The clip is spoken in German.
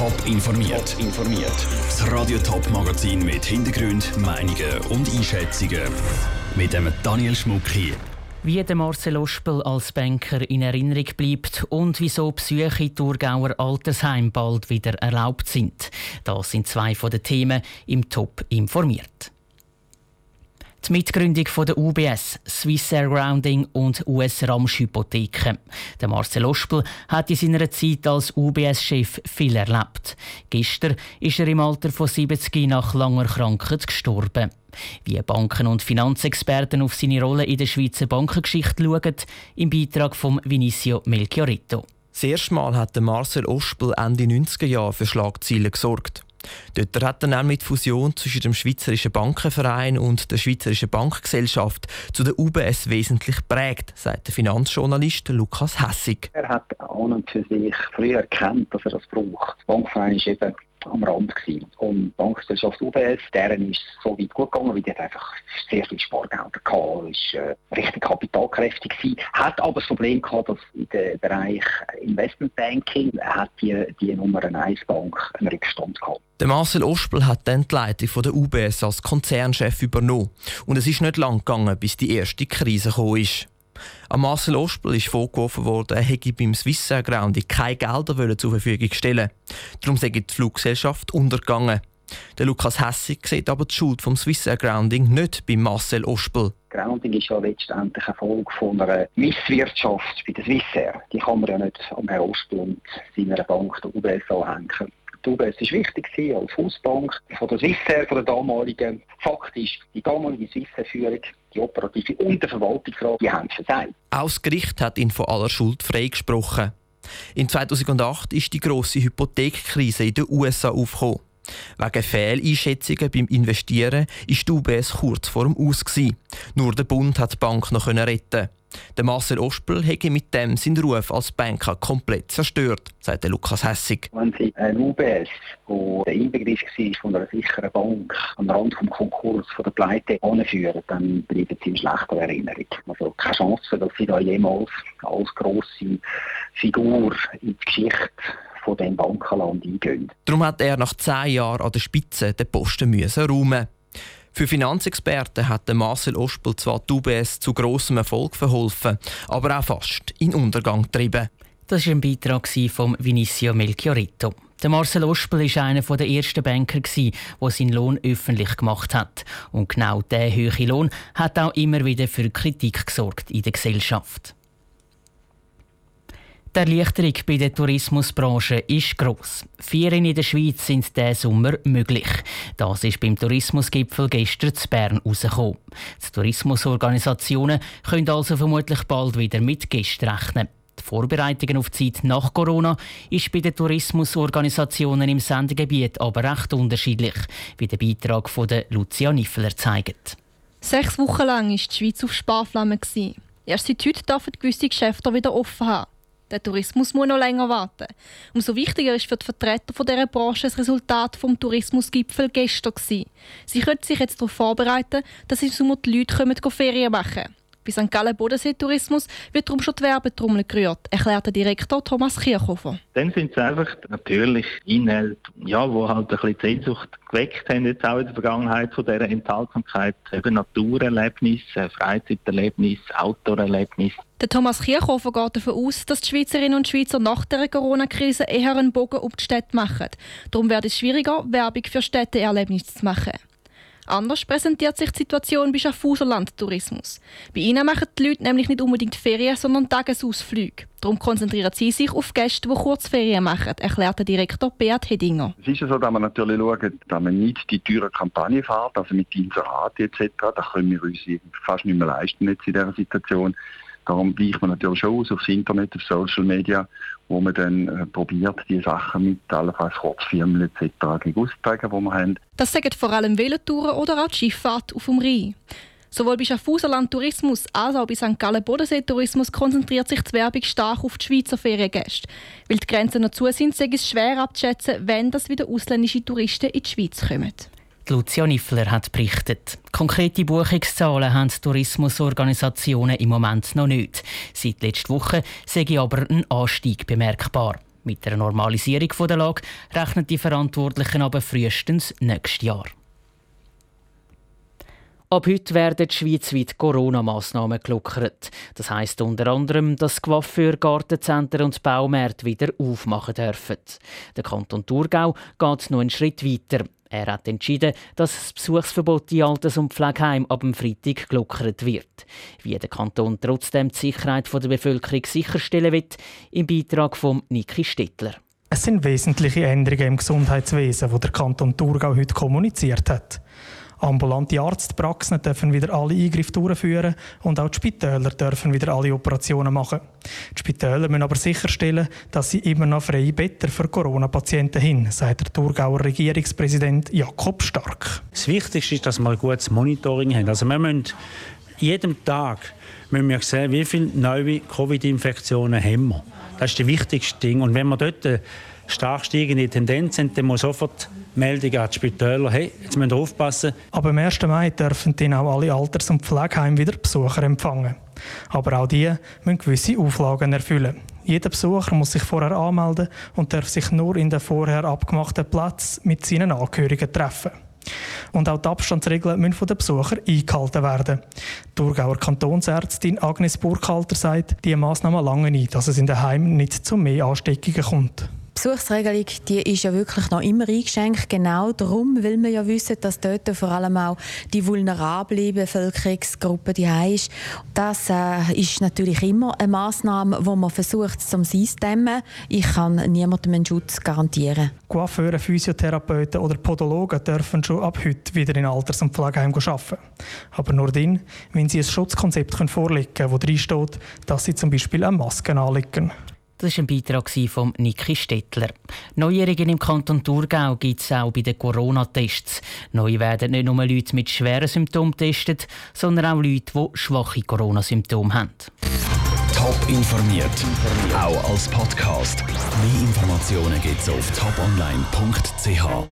Top informiert. informiert. Das Radio Top Magazin mit Hintergrund, Meinungen und Einschätzungen mit dem Daniel Schmuck hier. Wie der Marcel Ospel als Banker in Erinnerung bleibt und wieso Psyche Thurgauer Altersheim bald wieder erlaubt sind. Das sind zwei von den Themen im Top informiert. Die Mitgründung von der UBS, Swissair Grounding und US Ramsch Hypotheken. Der Marcel Ospel hat in seiner Zeit als UBS-Chef viel erlebt. Gestern ist er im Alter von 70 nach langer Krankheit gestorben. Wie Banken- und Finanzexperten auf seine Rolle in der Schweizer Bankengeschichte schauen, im Beitrag von Vinicio Melchiorito. Das erste Mal hat Marcel Ospel Ende 90er Jahre für Schlagzeilen gesorgt. Dort hat er nämlich die Fusion zwischen dem Schweizerischen Bankenverein und der Schweizerischen Bankgesellschaft zu der UBS wesentlich prägt, sagt der Finanzjournalist Lukas Hessig. Er hat an und für sich früher erkannt, dass er das braucht. Der Bankverein ist eben am Rand gewesen. Und die Bankgesellschaft UBS, deren ist so weit gut gegangen, weil die hat einfach sehr viel Spargelder gehabt, ist äh, richtig kapitalkräftig gewesen, hat aber das Problem gehabt, dass in dem Bereich Investmentbanking hat die, die Nummer 1 Bank einen Rückstand gehabt. Der Marcel Ospel hat dann die Leitung von der UBS als Konzernchef übernommen. Und es ist nicht lang gegangen, bis die erste Krise gekommen ist. Am Marcel Ospel ist vorgeworfen worden, er hätte beim Swissair Grounding keine Gelder zur Verfügung stellen Darum sei die Fluggesellschaft untergegangen. Der Lukas Hessig sieht aber die Schuld vom Swissair Grounding nicht bei Marcel Ospel. Grounding ist ja letztendlich eine Folge von einer Misswirtschaft bei der Swissair. Die kann man ja nicht am Herrn Ospel und seiner Bank der UBS anhängen. Die UBS war wichtig als Hausbank von der Swissair, von der damaligen. Fakt ist, die damalige Swissair-Führung, die operative und der Verwaltungsrat, die haben versagt. Auch das Gericht hat ihn von aller Schuld freigesprochen. In 2008 ist die grosse Hypothekkrise in den USA aufgekommen. Wegen Fehleinschätzungen beim Investieren ist die UBS kurz vor dem Aus. Nur der Bund hat die Bank noch retten. Der Marcel Ospel hätte mit dem seinen Ruf als Banker komplett zerstört, sagt Lukas Hessig. Wenn Sie ein UBS, wo der Inbegriff war von einer sicheren Bank, am Rand des Konkurs, von der Pleite anführen, dann bleiben Sie in schlechter Erinnerung. Also keine Chance, dass Sie da jemals als grosse Figur in die Geschichte von dem Bankenland eingehen. Darum hat er nach zehn Jahren an der Spitze den Posten müssen räumen für Finanzexperten hat Marcel Ospel zwar die UBS zu grossem Erfolg verholfen, aber auch fast in Untergang getrieben. Das war ein Beitrag von Vinicio Melchiorito. Der Marcel Ospel war einer der ersten Banker, der seinen Lohn öffentlich gemacht hat. Und genau dieser hohe Lohn hat auch immer wieder für Kritik gesorgt in der Gesellschaft. Die Erleichterung bei der Tourismusbranche ist gross. Ferien in der Schweiz sind diesen Sommer möglich. Das ist beim Tourismusgipfel gestern zu Bern herausgekommen. Die Tourismusorganisationen können also vermutlich bald wieder mit Gästen rechnen. Die Vorbereitungen auf die Zeit nach Corona ist bei den Tourismusorganisationen im Sendegebiet aber recht unterschiedlich, wie der Beitrag von Lucia Niffler zeigt. Sechs Wochen lang war die Schweiz auf Sparflamme. Erst seit heute dürfen gewisse Geschäfte wieder offen haben. Der Tourismus muss noch länger warten. Umso wichtiger ist für die Vertreter von dieser Branche das Resultat vom Tourismusgipfel gestern. Sie können sich jetzt darauf vorbereiten, dass im Sommer die Leute Ferien machen bei St. Gallen Bodensee-Tourismus wird darum schon die Werbetrommel gerührt, erklärt der Direktor Thomas Kirchhofer. Dann sind es einfach natürlich Inhalte, ja, wo halt ein bisschen Sehnsucht geweckt haben, jetzt auch in der Vergangenheit von dieser Enthaltsamkeit. Eben Naturerlebnis, Freizeiterlebnis, Outdoorerlebnis. Der Thomas Kirchhofer geht davon aus, dass die Schweizerinnen und Schweizer nach der Corona-Krise eher einen Bogen um die Städte machen. Darum wird es schwieriger, Werbung für Städteerlebnisse zu machen. Anders präsentiert sich die Situation bei Schaffhauser Landtourismus. Bei ihnen machen die Leute nämlich nicht unbedingt Ferien, sondern Tagesausflüge. Darum konzentrieren sie sich auf Gäste, die Kurzferien machen, erklärt der Direktor Beat Hedinger. Es ist so, dass man natürlich schaut, dass man nicht die teure Kampagne fährt, also mit Inserat etc. Das können wir uns fast nicht mehr leisten jetzt in dieser Situation. Darum weicht man natürlich schon aus aufs Internet, auf Social Media, wo man dann äh, probiert, die Sachen mit allenfalls Kurzfirmen etc. auszuzeigen, die wir haben. Das sagen vor allem Velotouren oder auch die Schifffahrt auf dem Rhein. Sowohl bei Schaffhauserland Tourismus als auch bei St. Gallen Bodensee Tourismus konzentriert sich die Werbung stark auf die Schweizer Feriengäste. Weil die Grenzen noch zu sind, ist es schwer abzuschätzen, wenn das wieder ausländische Touristen in die Schweiz kommen. Lucia Niffler hat berichtet. Konkrete Buchungszahlen haben Tourismusorganisationen im Moment noch nicht. Seit letzter Woche sei aber ein Anstieg bemerkbar. Mit der Normalisierung der Lage rechnen die Verantwortlichen aber frühestens nächstes Jahr. Ab heute werden schweizweit Corona-Massnahmen gelockert. Das heisst unter anderem, dass Coiffeur, Gartenzentren und Baumärkte wieder aufmachen dürfen. Der Kanton Thurgau geht noch einen Schritt weiter. Er hat entschieden, dass das Besuchsverbot in Alters- und Pflegeheim ab dem Freitag gelockert wird. Wie der Kanton trotzdem die Sicherheit der Bevölkerung sicherstellen will, im Beitrag von Niki Stettler. Es sind wesentliche Änderungen im Gesundheitswesen, die der Kanton Thurgau heute kommuniziert hat. Ambulante Arztpraxen dürfen wieder alle Eingriffe durchführen und auch die Spitäler dürfen wieder alle Operationen machen. Die Spitäler müssen aber sicherstellen, dass sie immer noch freie Betten für Corona-Patienten haben, sagt der Thurgauer Regierungspräsident Jakob Stark. Das Wichtigste ist, dass wir ein gutes Monitoring haben. Also wir müssen jeden Tag müssen wir sehen, wie viele neue Covid-Infektionen haben wir. Das ist das wichtigste Ding. Und wenn wir dort eine stark steigende Tendenz haben, dann muss sofort Meldung an die Spitäler, hey, jetzt müssen wir aufpassen. Aber am 1. Mai dürfen dann auch alle Alters- und Pflegeheime wieder Besucher empfangen. Aber auch die müssen gewisse Auflagen erfüllen. Jeder Besucher muss sich vorher anmelden und darf sich nur in den vorher abgemachten Platz mit seinen Angehörigen treffen. Und auch die Abstandsregeln müssen von den Besuchern eingehalten werden. Die Thurgauer Kantonsärztin Agnes Burkhalter sagt, diese Massnahmen lange nicht, dass es in den Heimen nicht zu mehr Ansteckungen kommt. Die Besuchsregelung die ist ja wirklich noch immer eingeschränkt, genau darum, weil wir ja wissen, dass dort vor allem auch die vulnerable Bevölkerungsgruppe die ist. Das äh, ist natürlich immer eine Maßnahme, wo man versucht, zum Eindämmen. Ich kann niemandem einen Schutz garantieren. Coiffeure, Physiotherapeuten oder Podologen dürfen schon ab heute wieder in Alters- und Pflegeheimen arbeiten. Aber nur dann, wenn sie ein Schutzkonzept vorlegen können, wo drin steht, dass sie zum Beispiel eine Maske anlegen. Das war ein Beitrag von Niki Stettler. Neuerungen im Kanton Thurgau gibt es auch bei den Corona-Tests. Neu werden nicht nur Leute mit schweren Symptomen getestet, sondern auch Leute, die schwache Corona-Symptome haben. Top informiert, auch als Podcast. Mehr Informationen gibt es auf toponline.ch.